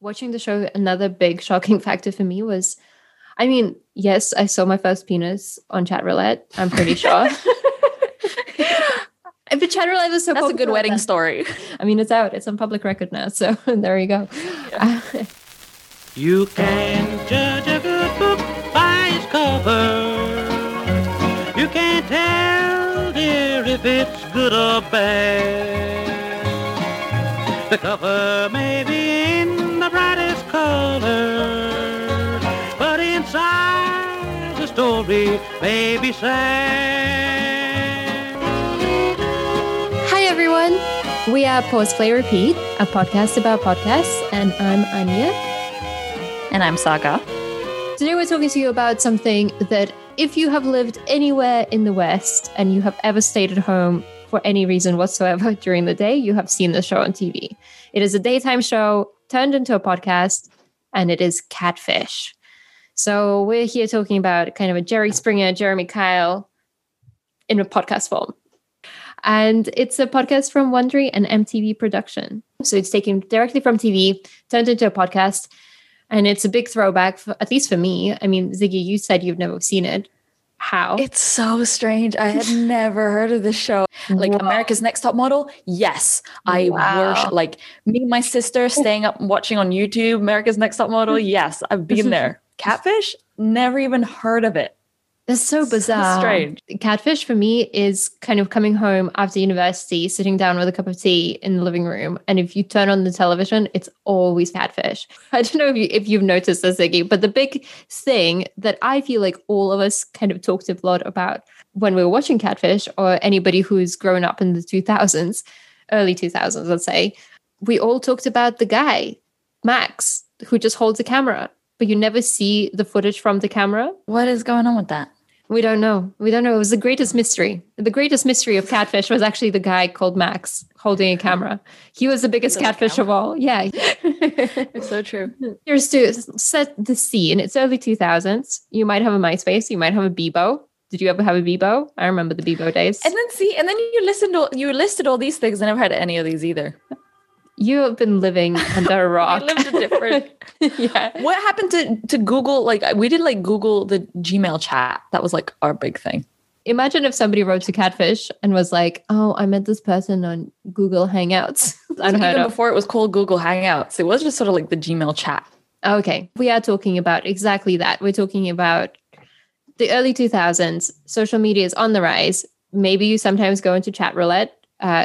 watching the show, another big shocking factor for me was I mean, yes, I saw my first penis on chat roulette, I'm pretty sure. but chat roulette was so That's a good wedding that. story. I mean, it's out, it's on public record now. So there you go. Yeah. you can judge a good book by its cover. You can't tell, dear, if it's good or bad. The cover may be in the brightest color, but inside the story may be sad. Hi, everyone. We are Pause Play Repeat, a podcast about podcasts, and I'm Anya. And I'm Saga. Today, we're talking to you about something that if you have lived anywhere in the West and you have ever stayed at home for any reason whatsoever during the day, you have seen the show on TV. It is a daytime show turned into a podcast, and it is Catfish. So we're here talking about kind of a Jerry Springer, Jeremy Kyle in a podcast form. And it's a podcast from Wondery and MTV production. So it's taken directly from TV, turned into a podcast. And it's a big throwback, for, at least for me. I mean, Ziggy, you said you've never seen it. How? It's so strange. I had never heard of this show. Like America's Next Top Model. Yes, I wow. worship. Like me and my sister staying up watching on YouTube America's Next Top Model. Yes, I've been there. Catfish. Never even heard of it. That's so bizarre. So strange. Catfish for me is kind of coming home after university, sitting down with a cup of tea in the living room, and if you turn on the television, it's always catfish. I don't know if you if you've noticed this, Ziggy, but the big thing that I feel like all of us kind of talked a lot about when we were watching Catfish, or anybody who's grown up in the two thousands, early two thousands, let's say, we all talked about the guy, Max, who just holds a camera but you never see the footage from the camera. What is going on with that? We don't know. We don't know. It was the greatest mystery. The greatest mystery of catfish was actually the guy called Max holding a camera. He was the biggest catfish of all. Yeah. it's so true. Here's to set the scene. It's early 2000s. You might have a MySpace. You might have a Bebo. Did you ever have a Bebo? I remember the Bebo days. And then see, and then you listened to you listed all these things. I never had any of these either. You have been living under a rock. I lived a different. yeah. What happened to to Google? Like we did like Google the Gmail chat. That was like our big thing. Imagine if somebody wrote to Catfish and was like, "Oh, I met this person on Google Hangouts." I don't know. Before it was called Google Hangouts, it was just sort of like the Gmail chat. Okay, we are talking about exactly that. We're talking about the early 2000s. Social media is on the rise. Maybe you sometimes go into chat roulette. Uh,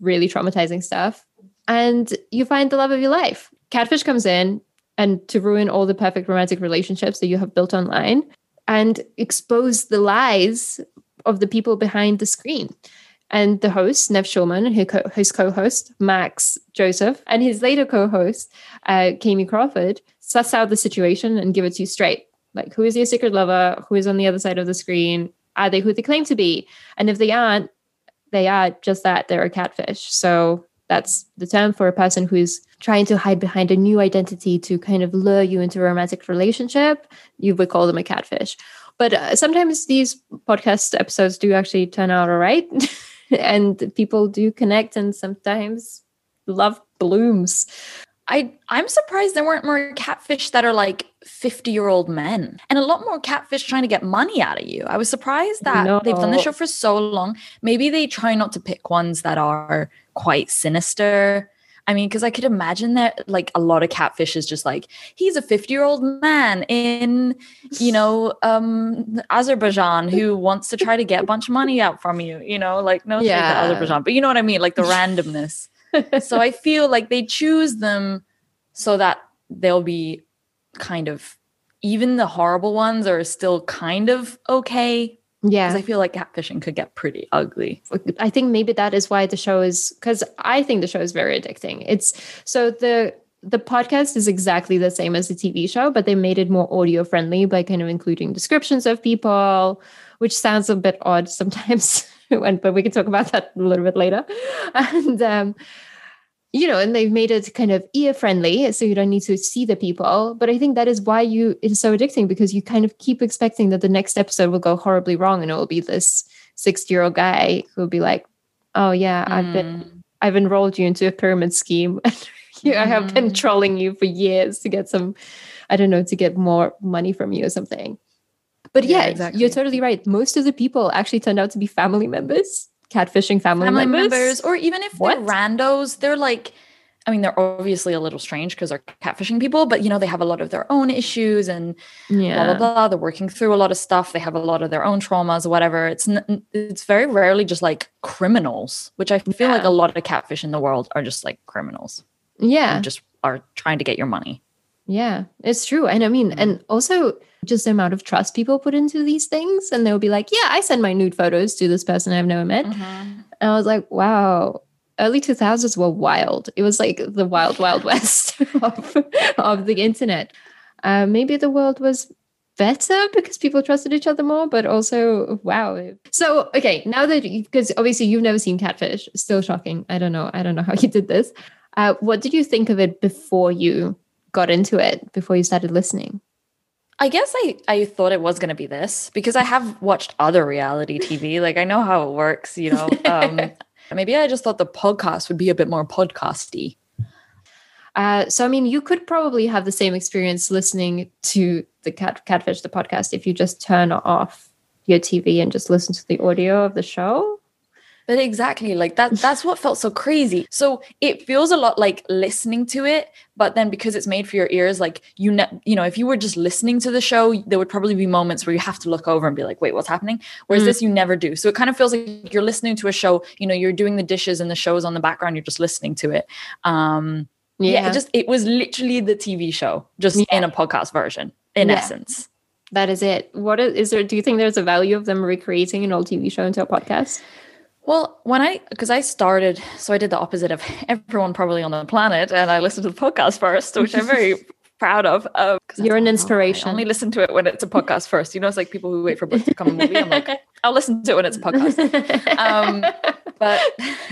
really traumatizing stuff and you find the love of your life. Catfish comes in and to ruin all the perfect romantic relationships that you have built online and expose the lies of the people behind the screen. And the host, Nev Schulman, and his co host, Max Joseph, and his later co host, uh, Kami Crawford, suss out the situation and give it to you straight. Like, who is your secret lover? Who is on the other side of the screen? Are they who they claim to be? And if they aren't, they are just that. They're a catfish. So that's the term for a person who is trying to hide behind a new identity to kind of lure you into a romantic relationship. You would call them a catfish. But uh, sometimes these podcast episodes do actually turn out all right. and people do connect, and sometimes love blooms. I I'm surprised there weren't more catfish that are like 50 year old men and a lot more catfish trying to get money out of you. I was surprised that no. they've done the show for so long. Maybe they try not to pick ones that are quite sinister. I mean, because I could imagine that like a lot of catfish is just like, he's a 50 year old man in, you know, um, Azerbaijan who wants to try to get a bunch of money out from you, you know, like no yeah. Azerbaijan, but you know what I mean? Like the randomness. so I feel like they choose them so that they'll be kind of even the horrible ones are still kind of okay yeah. Because I feel like catfishing could get pretty ugly. I think maybe that is why the show is because I think the show is very addicting. It's so the the podcast is exactly the same as the TV show, but they made it more audio friendly by kind of including descriptions of people, which sounds a bit odd sometimes. but we can talk about that a little bit later. And um, you know, and they've made it kind of ear friendly, so you don't need to see the people. But I think that is why you it is so addicting because you kind of keep expecting that the next episode will go horribly wrong, and it will be this sixty year old guy who will be like, "Oh yeah, mm. I've been hmm. I've enrolled you into a pyramid scheme." you, I have been trolling you for years to get some, I don't know, to get more money from you or something. But yeah, yeah exactly. you're totally right. Most of the people actually turned out to be family members, catfishing family, family members. members. Or even if what? they're randos, they're like, I mean, they're obviously a little strange because they're catfishing people, but you know, they have a lot of their own issues and yeah. blah blah blah. They're working through a lot of stuff. They have a lot of their own traumas or whatever. It's it's very rarely just like criminals, which I feel yeah. like a lot of catfish in the world are just like criminals. Yeah, just are trying to get your money. Yeah, it's true. And I mean, mm-hmm. and also just the amount of trust people put into these things. And they'll be like, yeah, I send my nude photos to this person I've never met. Mm-hmm. And I was like, wow, early 2000s were wild. It was like the wild, wild west of, of the internet. Uh, maybe the world was better because people trusted each other more, but also, wow. So, okay, now that, because obviously you've never seen Catfish, still shocking. I don't know. I don't know how you did this. Uh, what did you think of it before you got into it, before you started listening? I guess I, I thought it was going to be this because I have watched other reality TV. Like I know how it works, you know. Um, Maybe I just thought the podcast would be a bit more podcasty. Uh, so, I mean, you could probably have the same experience listening to the Cat Catfish the podcast if you just turn off your TV and just listen to the audio of the show. But exactly, like that that's what felt so crazy. So it feels a lot like listening to it, but then because it's made for your ears, like you ne- you know, if you were just listening to the show, there would probably be moments where you have to look over and be like, "Wait, what's happening?" Whereas mm. this you never do. So it kind of feels like you're listening to a show, you know, you're doing the dishes and the show's on the background, you're just listening to it. Um yeah, yeah it just it was literally the TV show just yeah. in a podcast version in yeah. essence. That is it. What is, is there? Do you think there's a value of them recreating an old TV show into a podcast? Well, when I, because I started, so I did the opposite of everyone probably on the planet, and I listened to the podcast first, which I'm very proud of. Um, You're an inspiration. I only listen to it when it's a podcast first. You know, it's like people who wait for books to come a movie. I'm like, I'll listen to it when it's a podcast. Um, but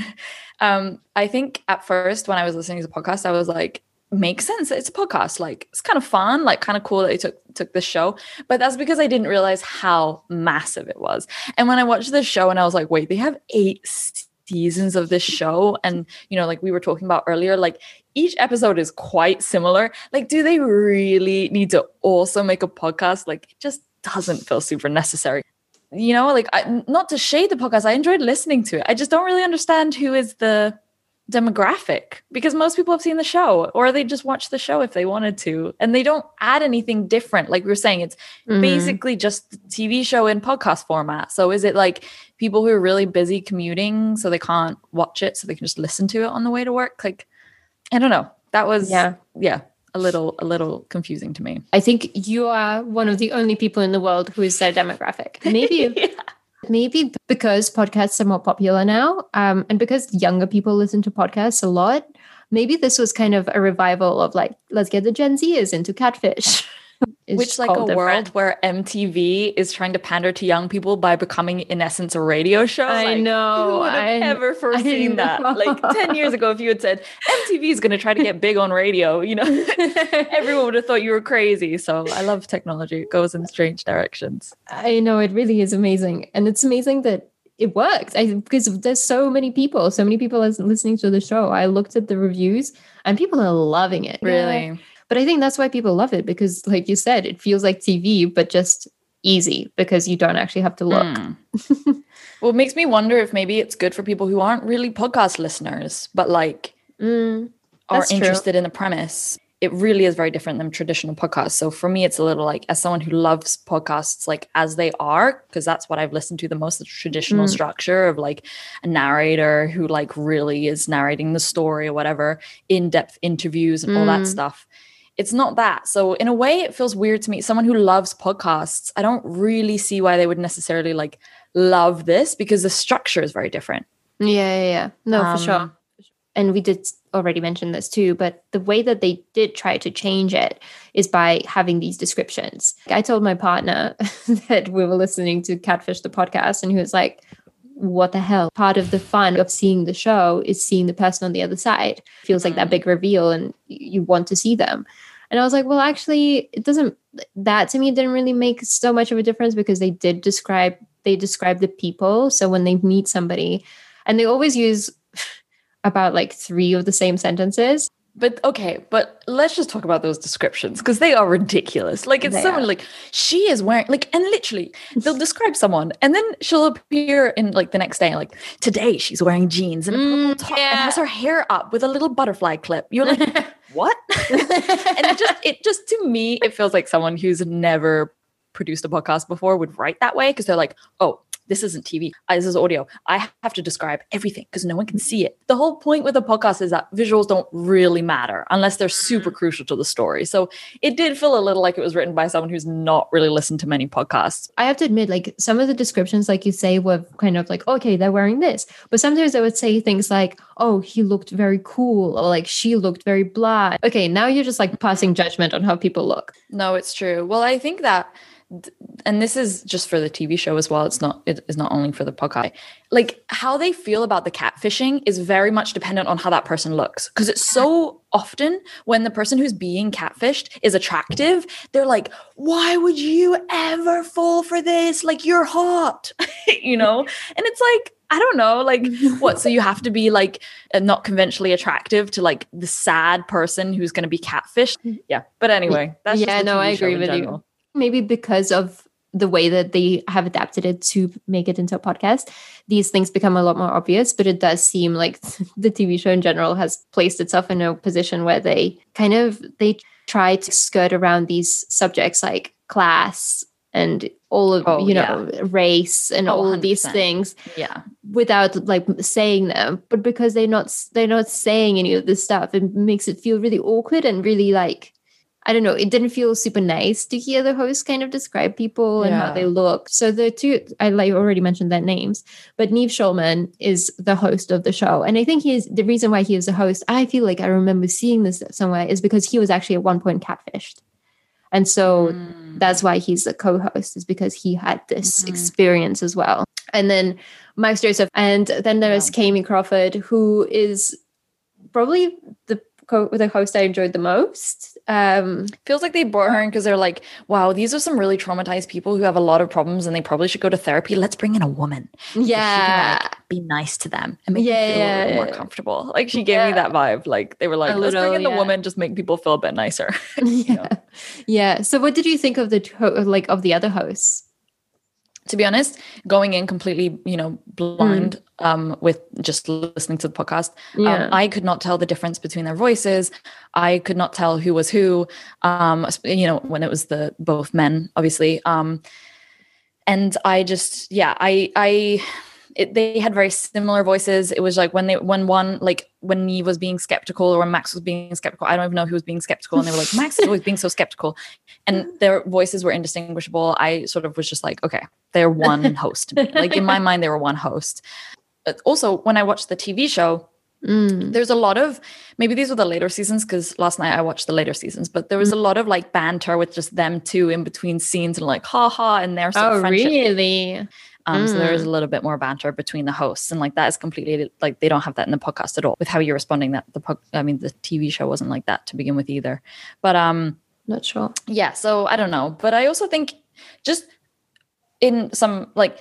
um, I think at first when I was listening to the podcast, I was like, makes sense. It's a podcast. Like it's kind of fun, like kind of cool that they took took this show. But that's because I didn't realize how massive it was. And when I watched the show and I was like, wait, they have eight seasons of this show. And you know, like we were talking about earlier, like each episode is quite similar. Like, do they really need to also make a podcast? Like it just doesn't feel super necessary. You know, like I, not to shade the podcast, I enjoyed listening to it. I just don't really understand who is the demographic because most people have seen the show or they just watch the show if they wanted to and they don't add anything different. Like we were saying it's mm-hmm. basically just tv show in podcast format. So is it like people who are really busy commuting so they can't watch it so they can just listen to it on the way to work? Like i don't know. That was yeah. yeah a little a little confusing to me. I think you are one of the only people in the world who is their demographic. Maybe yeah. Maybe because podcasts are more popular now, um, and because younger people listen to podcasts a lot, maybe this was kind of a revival of like, let's get the Gen Zers into catfish. Which like a world where MTV is trying to pander to young people by becoming in essence a radio show. I like, know. Who would have I, ever foreseen that? Like 10 years ago, if you had said MTV is going to try to get big on radio, you know, everyone would have thought you were crazy. So I love technology. It goes in strange directions. I know it really is amazing. And it's amazing that it works I, because there's so many people, so many people are listening to the show. I looked at the reviews and people are loving it. Really? Yeah. But I think that's why people love it because, like you said, it feels like TV, but just easy because you don't actually have to look. Mm. well, it makes me wonder if maybe it's good for people who aren't really podcast listeners, but like mm, are interested true. in the premise. It really is very different than traditional podcasts. So for me, it's a little like as someone who loves podcasts like as they are, because that's what I've listened to the most, the traditional mm. structure of like a narrator who like really is narrating the story or whatever, in-depth interviews and all that mm. stuff it's not that. So in a way, it feels weird to me. Someone who loves podcasts, I don't really see why they would necessarily like love this because the structure is very different. Yeah, yeah, yeah. No, um, for sure. And we did already mention this too, but the way that they did try to change it is by having these descriptions. I told my partner that we were listening to Catfish the podcast, and he was like, what the hell? Part of the fun of seeing the show is seeing the person on the other side. It feels like that mm. big reveal and you want to see them. And I was like, well, actually, it doesn't that to me didn't really make so much of a difference because they did describe they describe the people. So when they meet somebody, and they always use about like three of the same sentences. But okay, but let's just talk about those descriptions because they are ridiculous. Like it's they someone are. like she is wearing like and literally they'll describe someone and then she'll appear in like the next day like today she's wearing jeans and a purple mm, top yeah. and has her hair up with a little butterfly clip. You're like what? and it just it just to me it feels like someone who's never produced a podcast before would write that way because they're like, oh, this isn't TV. this is audio. I have to describe everything because no one can see it. The whole point with a podcast is that visuals don't really matter unless they're super mm-hmm. crucial to the story. So it did feel a little like it was written by someone who's not really listened to many podcasts. I have to admit, like some of the descriptions, like you say, were kind of like, okay, they're wearing this. But sometimes I would say things like, oh, he looked very cool, or like she looked very blah. Okay, now you're just like passing judgment on how people look. No, it's true. Well, I think that and this is just for the TV show as well. It's not it is not only for the podcast. Like how they feel about the catfishing is very much dependent on how that person looks. Because it's so often when the person who's being catfished is attractive, they're like, "Why would you ever fall for this? Like you're hot," you know. And it's like I don't know, like what? So you have to be like not conventionally attractive to like the sad person who's going to be catfished. Mm. Yeah, but anyway, that's yeah. no, I agree with general. you maybe because of the way that they have adapted it to make it into a podcast, these things become a lot more obvious. But it does seem like the TV show in general has placed itself in a position where they kind of they try to skirt around these subjects like class and all of oh, you know yeah. race and oh, all of these things yeah without like saying them but because they're not they're not saying any of this stuff it makes it feel really awkward and really like I don't know, it didn't feel super nice to hear the host kind of describe people and yeah. how they look. So the two, I like already mentioned their names, but Nev Schulman is the host of the show. And I think he's the reason why he is the host. I feel like I remember seeing this somewhere is because he was actually at one point catfished. And so mm. that's why he's the co-host is because he had this mm-hmm. experience as well. And then Max Joseph. And then there's yeah. Kami Crawford, who is probably the co- the host I enjoyed the most. Um, Feels like they brought her in because they're like, wow, these are some really traumatized people who have a lot of problems and they probably should go to therapy. Let's bring in a woman. Yeah. Can, like, be nice to them and make yeah, them feel yeah, a little yeah. more comfortable. Like she gave yeah. me that vibe. Like they were like, a let's little, bring in the woman, just make people feel a bit nicer. yeah. yeah. So what did you think of the, like of the other hosts? To be honest, going in completely, you know, blind mm. um, with just listening to the podcast, um, yeah. um, I could not tell the difference between their voices. I could not tell who was who. Um, you know, when it was the both men, obviously. Um, and I just, yeah, I, I it, they had very similar voices. It was like when they when one like when he was being skeptical or when Max was being skeptical. I don't even know who was being skeptical, and they were like Max is always being so skeptical, and their voices were indistinguishable. I sort of was just like, okay, they're one host. like in my mind, they were one host. But also, when I watched the TV show, Mm. There's a lot of maybe these were the later seasons because last night I watched the later seasons, but there was mm. a lot of like banter with just them two in between scenes and like ha ha and their sort oh, of friendship. really? Um, mm. So there is a little bit more banter between the hosts, and like that is completely like they don't have that in the podcast at all. With how you're responding, that the po- I mean the TV show wasn't like that to begin with either. But um, not sure. Yeah, so I don't know, but I also think just in some like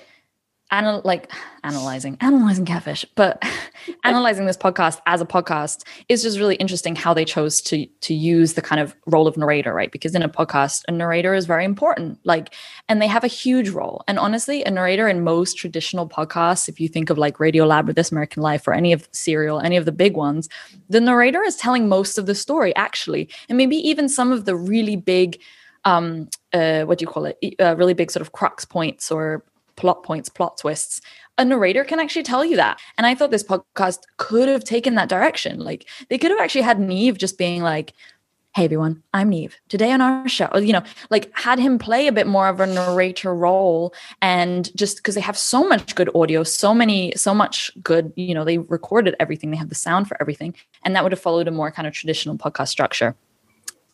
anal- like analyzing analyzing catfish but analyzing this podcast as a podcast is just really interesting how they chose to to use the kind of role of narrator right? Because in a podcast a narrator is very important like and they have a huge role. And honestly a narrator in most traditional podcasts if you think of like Radiolab or this american life or any of serial any of the big ones the narrator is telling most of the story actually. And maybe even some of the really big um uh what do you call it? Uh, really big sort of crux points or plot points, plot twists. A narrator can actually tell you that. And I thought this podcast could have taken that direction. Like they could have actually had Nev just being like, Hey everyone, I'm Nev. Today on our show, you know, like had him play a bit more of a narrator role and just because they have so much good audio, so many, so much good, you know, they recorded everything, they have the sound for everything. And that would have followed a more kind of traditional podcast structure.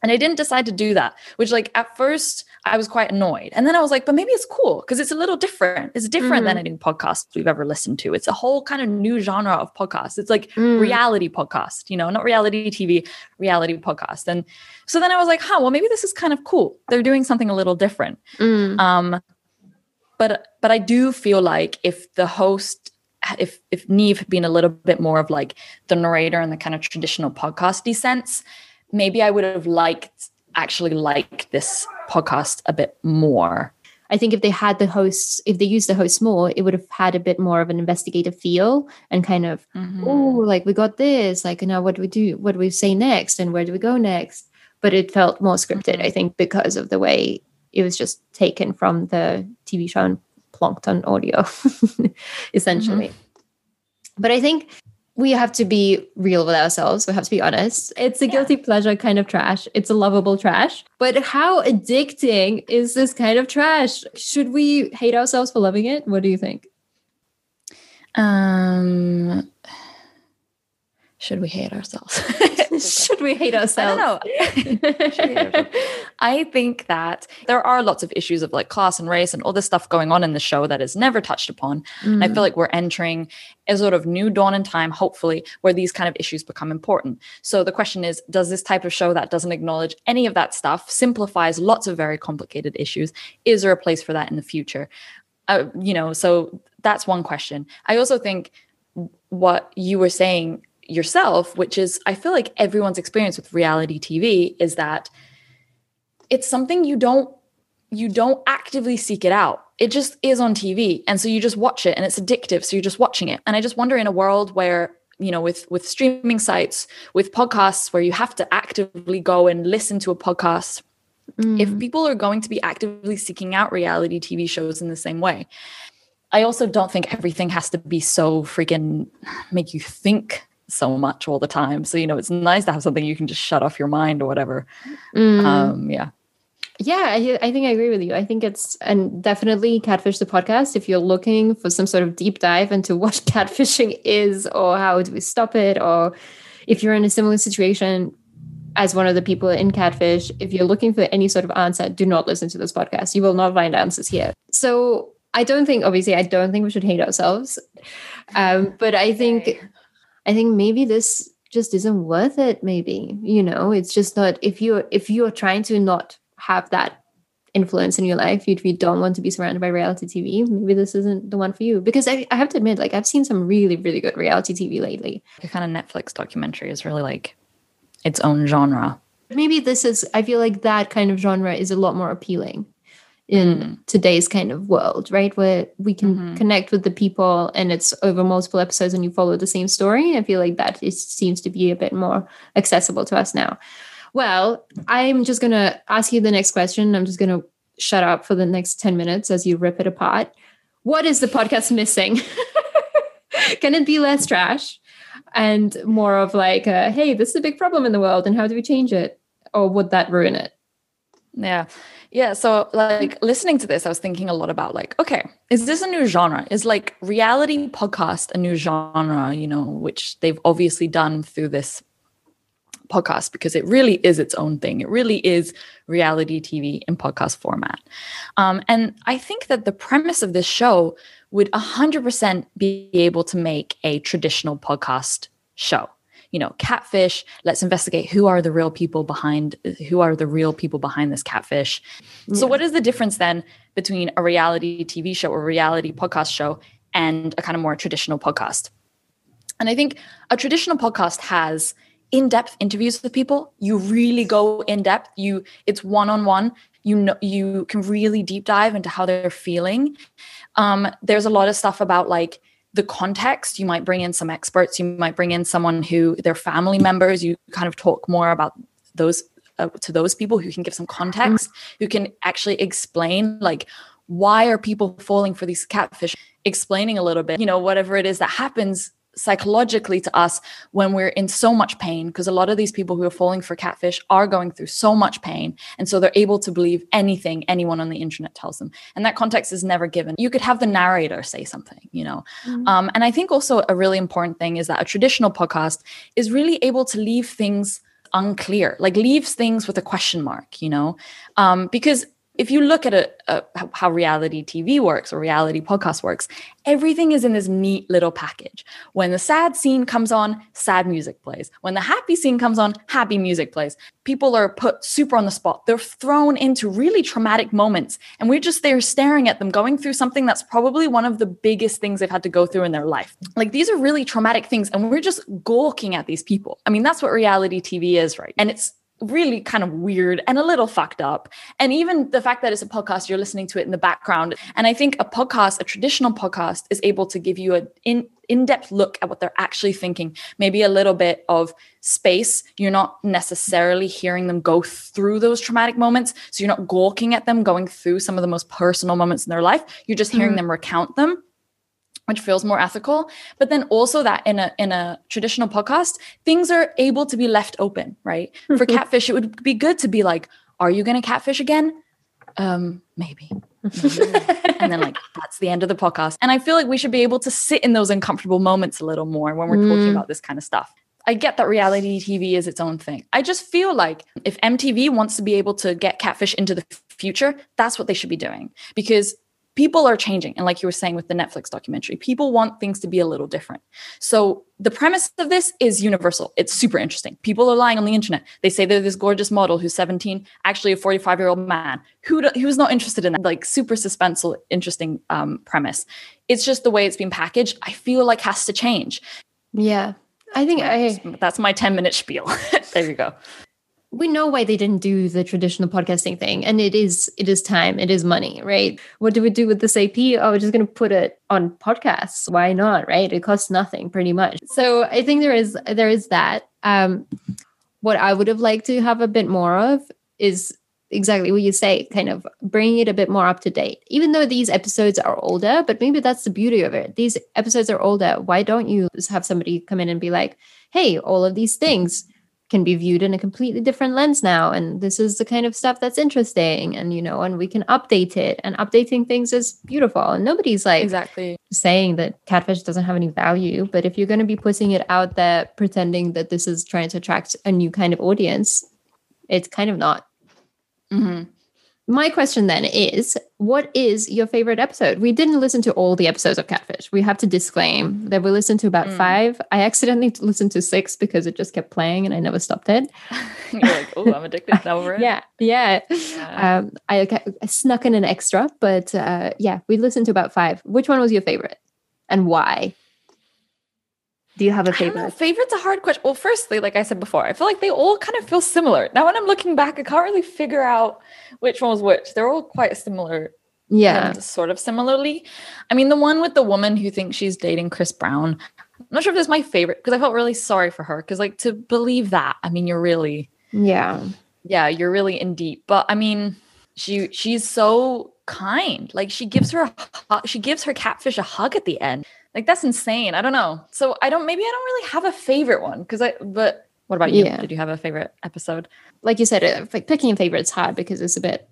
And I didn't decide to do that, which like at first I was quite annoyed. And then I was like, but maybe it's cool because it's a little different. It's different mm. than any podcast we've ever listened to. It's a whole kind of new genre of podcast. It's like mm. reality podcast, you know, not reality TV, reality podcast. And so then I was like, huh, well, maybe this is kind of cool. They're doing something a little different. Mm. Um, but but I do feel like if the host if if Nev had been a little bit more of like the narrator in the kind of traditional podcasty sense, maybe I would have liked actually liked this podcast a bit more. I think if they had the hosts, if they used the hosts more, it would have had a bit more of an investigative feel and kind of, mm-hmm. oh, like we got this, like now what do we do? What do we say next? And where do we go next? But it felt more scripted, mm-hmm. I think, because of the way it was just taken from the TV show and plonked on audio, essentially. Mm-hmm. But I think we have to be real with ourselves. We have to be honest. It's a yeah. guilty pleasure kind of trash. It's a lovable trash. But how addicting is this kind of trash? Should we hate ourselves for loving it? What do you think? Um should we hate ourselves? should we hate ourselves? I don't know. I think that there are lots of issues of like class and race and all this stuff going on in the show that is never touched upon. Mm. And I feel mm. like we're entering a sort of new dawn in time, hopefully, where these kind of issues become important. So the question is Does this type of show that doesn't acknowledge any of that stuff, simplifies lots of very complicated issues, is there a place for that in the future? Uh, you know, so that's one question. I also think what you were saying yourself, which is I feel like everyone's experience with reality TV is that it's something you don't you don't actively seek it out. It just is on TV. And so you just watch it and it's addictive. So you're just watching it. And I just wonder in a world where, you know, with with streaming sites, with podcasts where you have to actively go and listen to a podcast, mm. if people are going to be actively seeking out reality TV shows in the same way. I also don't think everything has to be so freaking make you think so much all the time. So, you know, it's nice to have something you can just shut off your mind or whatever. Mm. Um, yeah. Yeah, I, I think I agree with you. I think it's and definitely catfish the podcast. If you're looking for some sort of deep dive into what catfishing is or how do we stop it, or if you're in a similar situation as one of the people in catfish, if you're looking for any sort of answer, do not listen to this podcast. You will not find answers here. So I don't think, obviously, I don't think we should hate ourselves. Um, but I think I think maybe this just isn't worth it. Maybe, you know, it's just not if you're if you're trying to not have that influence in your life, if you don't want to be surrounded by reality TV, maybe this isn't the one for you. Because I, I have to admit, like I've seen some really, really good reality TV lately. The kind of Netflix documentary is really like its own genre. Maybe this is I feel like that kind of genre is a lot more appealing in today's kind of world, right? Where we can mm-hmm. connect with the people and it's over multiple episodes and you follow the same story. I feel like that is, seems to be a bit more accessible to us now. Well, I'm just going to ask you the next question. I'm just going to shut up for the next 10 minutes as you rip it apart. What is the podcast missing? can it be less trash and more of like, a, hey, this is a big problem in the world and how do we change it? Or would that ruin it? Yeah. Yeah. So, like, listening to this, I was thinking a lot about, like, okay, is this a new genre? Is like reality podcast a new genre, you know, which they've obviously done through this podcast because it really is its own thing. It really is reality TV in podcast format. Um, and I think that the premise of this show would 100% be able to make a traditional podcast show you know, catfish. Let's investigate who are the real people behind who are the real people behind this catfish. Yeah. So what is the difference then between a reality TV show or reality podcast show and a kind of more traditional podcast? And I think a traditional podcast has in-depth interviews with people. You really go in depth. You it's one-on-one. You know you can really deep dive into how they're feeling. Um, there's a lot of stuff about like the context. You might bring in some experts. You might bring in someone who their family members. You kind of talk more about those uh, to those people who can give some context who can actually explain like why are people falling for these catfish? Explaining a little bit you know whatever it is that happens psychologically to us when we're in so much pain because a lot of these people who are falling for catfish are going through so much pain and so they're able to believe anything anyone on the internet tells them. And that context is never given. You could have the narrator say something you know? Mm-hmm. um, and i think also a really important thing is that a traditional podcast is really able to leave things unclear like leaves things with a question mark you know? Um, because if you look at a, a, how reality TV works or reality podcast works, everything is in this neat little package. When the sad scene comes on, sad music plays. When the happy scene comes on, happy music plays. People are put super on the spot. They're thrown into really traumatic moments, and we're just there staring at them, going through something that's probably one of the biggest things they've had to go through in their life. Like these are really traumatic things, and we're just gawking at these people. I mean, that's what reality TV is, right? And it's really kind of weird and a little fucked up. And even the fact that it's a podcast, you're listening to it in the background. And I think a podcast, a traditional podcast, is able to give you an in in-depth look at what they're actually thinking maybe a little bit of space you're not necessarily hearing them go through those traumatic moments so you're not gawking at them going through some of the most personal moments in their life you're just hearing mm-hmm. them recount them which feels more ethical. But then also that in a in a traditional podcast things are able to be left open right? For catfish it would be good to be like are you going to catfish again? Um maybe, and then like that's the end of the podcast. And i feel like we should be able to sit in those uncomfortable moments a little more when we're mm. talking about this kind of stuff. I get that reality TV is its own thing. I just feel like if MTV wants to be able to get catfish into the future, that's what they should be doing. Because people are changing. And like you were saying with the Netflix documentary, people want things to be a little different. So the premise of this is universal. It's super interesting. People are lying on the internet. They say they're this gorgeous model who's 17, actually a 45 year old man who who's not interested in that. Like super suspenseful, interesting um, premise. It's just the way it's been packaged. I feel like has to change. Yeah. I think I that's my 10 minute spiel. there you go we know why they didn't do the traditional podcasting thing and it is it is time it is money right? What do we do with this ap oh we're just going to put it on podcasts. Why not right? It costs nothing pretty much. So i think there is there is that. Um what i would have liked to have a bit more of is exactly what you say kind of bringing it a bit more up to date. Even though these episodes are older but maybe that's the beauty of it. These episodes are older. Why don't you just have somebody come in and be like hey all of these things can be viewed in a completely different lens now and this is the kind of stuff that's interesting and you know and we can update it and updating things is beautiful and nobody's like exactly. saying that catfish doesn't have any value but if you're going to be putting it out there pretending that this is trying to attract a new kind of audience it's kind of not. Mm-hmm my question then is what is your favorite episode we didn't listen to all the episodes of catfish we have to disclaim that we listened to about mm. five i accidentally listened to six because it just kept playing and i never stopped it you're like oh i'm addicted over it yeah yeah, yeah. Um, I, I, snuck in an extra but uh, yeah we listened to about five which one was your favorite and why do you have a favorite? Favorite's a hard question. Well, firstly, like I said before, I feel like they all kind of feel similar. Now, when I'm looking back, I can't really figure out which one was which. They're all quite similar. Yeah. Um, sort of similarly. I mean, the one with the woman who thinks she's dating Chris Brown, I'm not sure if that's my favorite because I felt really sorry for her. Because, like, to believe that, I mean, you're really. Yeah. Yeah, you're really in deep. But I mean, she she's so kind. Like she gives her she gives her catfish a hug at the end. Like that's insane. I don't know. So I don't maybe I don't really have a favorite one because I but what about you? Yeah. Did you have a favorite episode? Like you said, uh, like picking a favorite is hard because it's a bit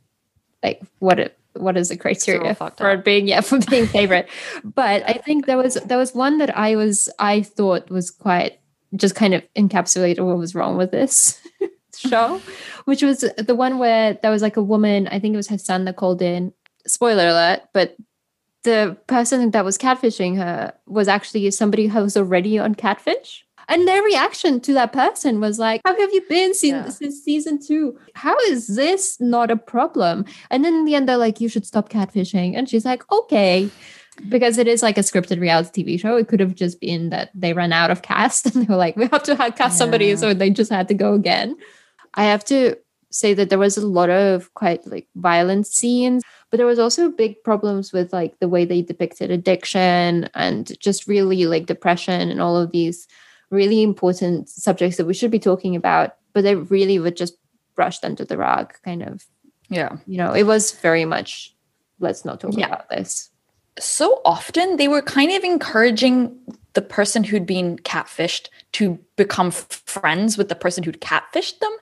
like what it what is the criteria for up. being yeah for being favorite but i think there was there was one that i was i thought was quite just kind of encapsulated what was wrong with this show which was the one where there was like a woman i think it was her son that called in spoiler alert but the person that was catfishing her was actually somebody who was already on catfish. And their reaction to that person was like, How have you been since, yeah. since season two? How is this not a problem? And then in the end, they're like, You should stop catfishing. And she's like, Okay. Because it is like a scripted reality TV show. It could have just been that they ran out of cast and they were like, We have to cast yeah. somebody. So they just had to go again. I have to say that there was a lot of quite like violent scenes but there was also big problems with like the way they depicted addiction and just really like depression and all of these really important subjects that we should be talking about but they really were just brushed under the rug kind of yeah you know it was very much let's not talk yeah. about this so often they were kind of encouraging the person who'd been catfished to become friends with the person who'd catfished them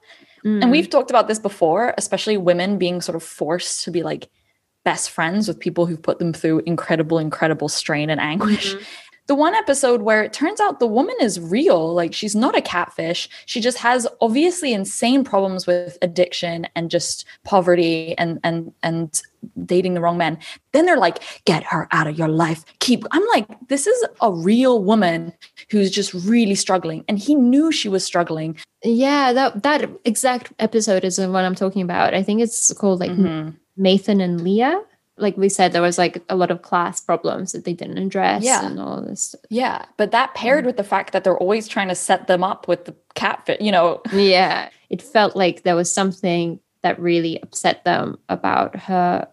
mm. and we've talked about this before especially women being sort of forced to be like best friends with people who've put them through incredible, incredible strain and anguish. Mm-hmm. The one episode where it turns out the woman is real like she's not a catfish. She just has obviously insane problems with addiction and just poverty and and and dating the wrong man. Then they're like get her out of your life. Keep i'm like this is a real woman who's just really struggling. And he knew she was struggling. Yeah that that exact episode is the one i'm talking about. I think it's called like mm-hmm. Nathan and Leah like we said, there was like a lot of class problems that they didn't address yeah. and all this. Yeah. But that paired mm. with the fact that they're always trying to set them up with the catfit, you know. Yeah. It felt like there was something that really upset them about her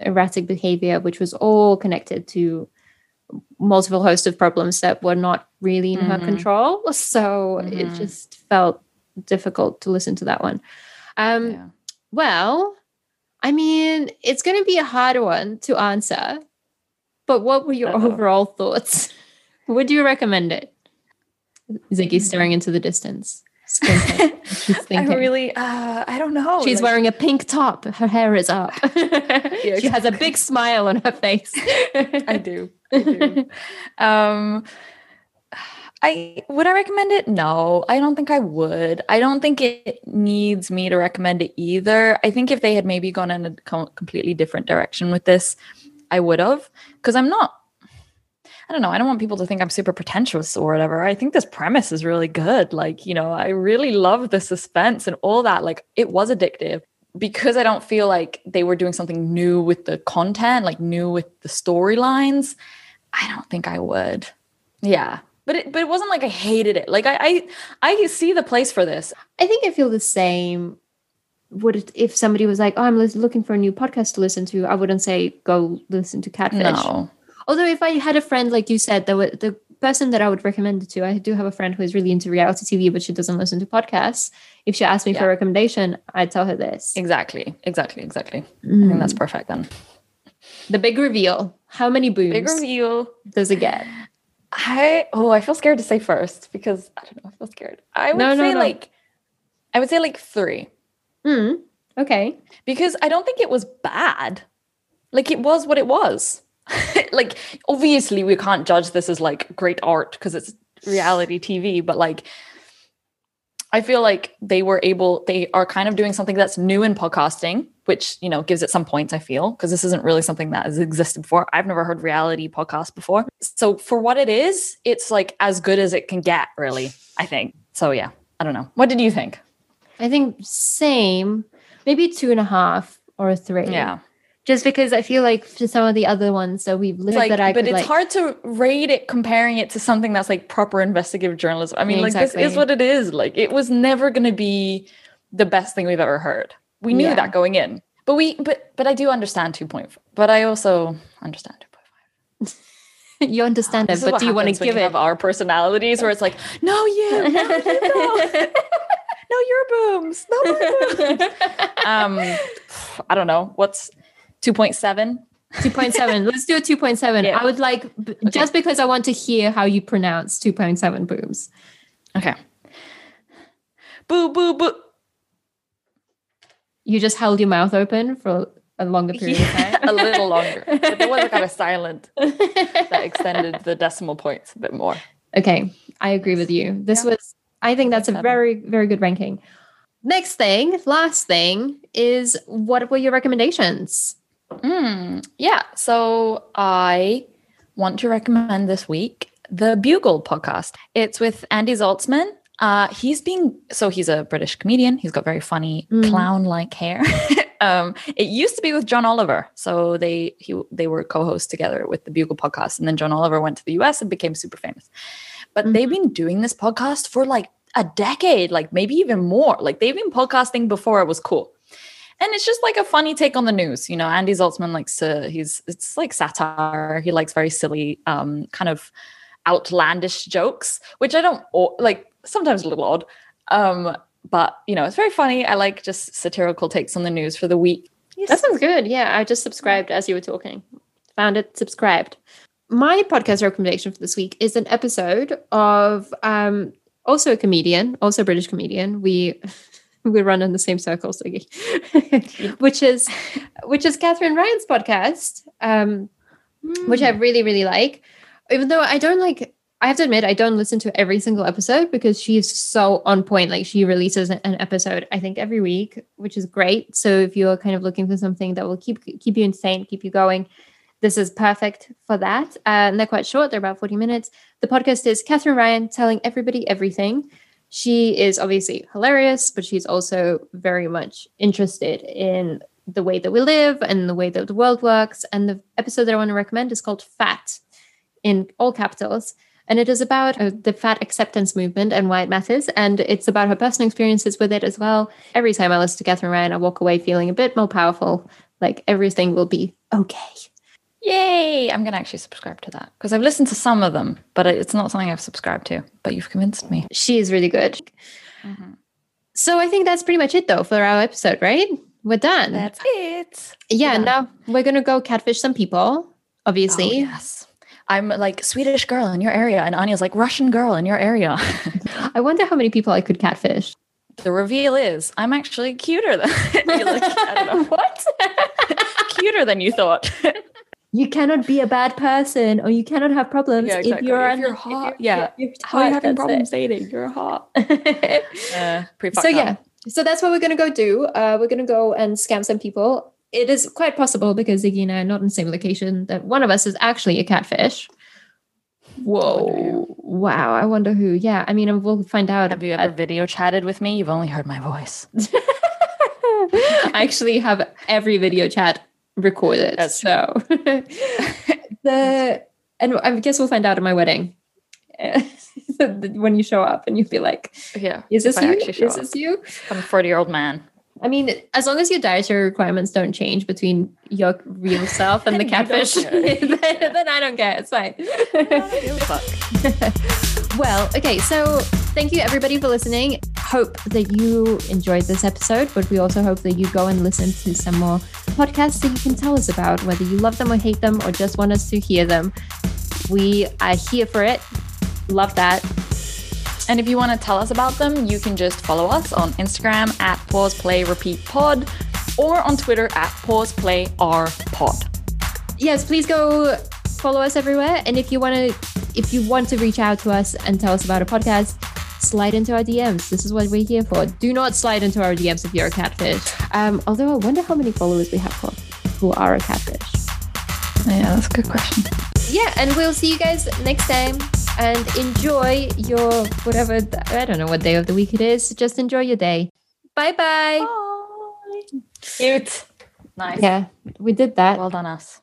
erratic behavior, which was all connected to multiple host of problems that were not really in mm-hmm. her control. So mm-hmm. it just felt difficult to listen to that one. Um, yeah. Well, I mean, it's going to be a hard one to answer. But what were your Uh-oh. overall thoughts? Would you recommend it? Ziggy's staring into the distance. I really, uh, I don't know. She's like, wearing a pink top. Her hair is up. yeah, she has a big smile on her face. I do. I do. Um, I would I recommend it? No, I don't think I would. I don't think it needs me to recommend it either. I think if they had maybe gone in a completely different direction with this, I would have because I'm not I don't know. I don't want people to think I'm super pretentious or whatever. I think this premise is really good. Like, you know, I really love the suspense and all that. Like, it was addictive because I don't feel like they were doing something new with the content, like new with the storylines. I don't think I would. Yeah but it, but it wasn't like I hated it. Like I, I I see the place for this. I think I feel the same. Would it, if somebody was like, "Oh, I'm looking for a new podcast to listen to," I wouldn't say go listen to Catfish. No. Although if I had a friend like you said, that the person that I would recommend it to, I do have a friend who is really into reality TV, but she doesn't listen to podcasts. If she asked me yeah. for a recommendation, I'd tell her this. Exactly, exactly, exactly. Mm. I think that's mm. perfect then. The big reveal. How many booms? Big reveal. Does it get? I oh, I feel scared to say first because I don't know. I feel scared. I would no, say no, no. like, I would say like three. Hmm. Okay. Because I don't think it was bad. Like it was what it was. like obviously we can't judge this as like great art because it's reality TV, but like I feel like they were able, they are kind of doing something that's new in podcasting, which, you know, gives it some points, I feel, because this isn't really something that has existed before. I've never heard reality podcast before. So for what it is, it's like as good as it can get, really, I think. So yeah, I don't know. What did you think? I think same, maybe two and a half or three. Yeah just because I feel like for some of the other ones that we've listed like, that I but could, it's like, hard to rate it comparing it to something that's like proper investigative journalism. I mean, like this is what it is. Like it was never going to be the best thing we've ever heard. We knew yeah. that going in, but we but but I do understand two point. But I also understand two point five. you understand it, but do you want to give it have our personalities where it's like, no, you, no, you no. no, your booms, no, my booms. um, I don't know what's 2.7 2.7 let's do a 2.7 yeah. i would like okay. just because i want to hear how you pronounce 2.7 booms okay. Boo boo boo. You just held your mouth open for a longer period yeah, of time? a little longer. But there was a kind of silent. That extended the decimal points a bit more. Okay. I agree with you. This yeah. was i think that's a very very good ranking. Next thing last thing is what were your recommendations Mm, yeah. So I want to recommend this week the Bugle podcast. It's with Andy Zaltzman. Uh, he's being so he's a British comedian. He's got very funny mm. clown-like hair. um, it used to be with John Oliver, so they he they were co-hosts together with the Bugle podcast, and then John Oliver went to the U.S. and became super famous. But mm-hmm. they've been doing this podcast for like a decade, like maybe even more. Like they've been podcasting before it was cool and it's just like a funny take on the news. You know, Andy Zaltzman likes to he's it's like satire. He likes very silly, um, kind of outlandish jokes, which I don't like. Sometimes a little odd, um, but you know, it's very funny. I like just satirical takes on the news for the week. Yes. That sounds good. Yeah, I just subscribed as you were talking. Found it, subscribed. My podcast recommendation for this week is an episode of um, also a comedian, also a British comedian. We we run in the same circles, which is which is Katherine Ryan's podcast, um, mm. which I really really like. Even though I don't like, I have to admit, I don't listen to every single episode because she's so on point. Like she releases an episode, I think, every week, which is great. So if you're kind of looking for something that will keep keep you insane, keep you going, this is perfect for that. Uh, and they're quite short; they're about forty minutes. The podcast is Catherine Ryan telling everybody everything. She is obviously hilarious, but she's also very much interested in the way that we live and the way that the world works. And the episode that I want to recommend is called Fat in all capitals. And it is about uh, the fat acceptance movement and why it matters. And it's about her personal experiences with it as well. Every time I listen to Katherine Ryan, I walk away feeling a bit more powerful. Like everything will be okay. Yay! I'm going to actually subscribe to that because I've listened to some of them, but it's not something I've subscribed to. But you've convinced me. She is really good. Mm-hmm. So I think that's pretty much it, though, for our episode, right? We're done. That's it. Yeah, now we're going to go catfish some people, obviously. Oh, yes. I'm like Swedish girl in your area, and Anya's like Russian girl in your area. I wonder how many people I could catfish. The reveal is I'm actually cuter than you like, I don't know what cuter than you thought you cannot be a bad person or you cannot have problems yeah, exactly. if you're, if you're hot. If you're, yeah. If you're How are you having problems it. dating? You're hot. uh, so, yeah. So that's what we're going to go do. Uh, we're going to go and scam some people. It is quite possible because Ziggy and I are not in the same location that one of us is actually a catfish. Whoa. Wow. I wonder who. Yeah. I mean, we'll find out. Have you ever video chatted with me? You've only heard my voice. I actually have every video chat record it. That's so the and I guess we'll find out at my wedding when you show up and you'll be like, "Yeah, is this you? Is this you?" I'm a 40 year old man. I mean, as long as your dietary requirements don't change between your real self and the catfish, then, then, I don't care. It's fine. well, okay. So thank you everybody for listening. Hope that you enjoyed this episode, but we also hope that you go and listen to some more podcasts that you can tell us about, whether you love them or hate them or just want us to hear them. We are here for it. Love that. And if you want to tell us about them, you can just follow us on Instagram at pause play repeat pod or on Twitter at pause play r pod. Yes, please go follow us everywhere. And if you want to, if you want to reach out to us and tell us about a podcast, slide into our DMs. This is what we're here for. Do not slide into our DMs if you're a catfish. Um, although I wonder how many followers we have who are a catfish. Yeah, that's a good question. Yeah, and we'll see you guys next time and enjoy your whatever I don't know what day of the week it is. Just enjoy your day. Bye-bye. Bye. Cute. Nice. Yeah, we did that. Well done us.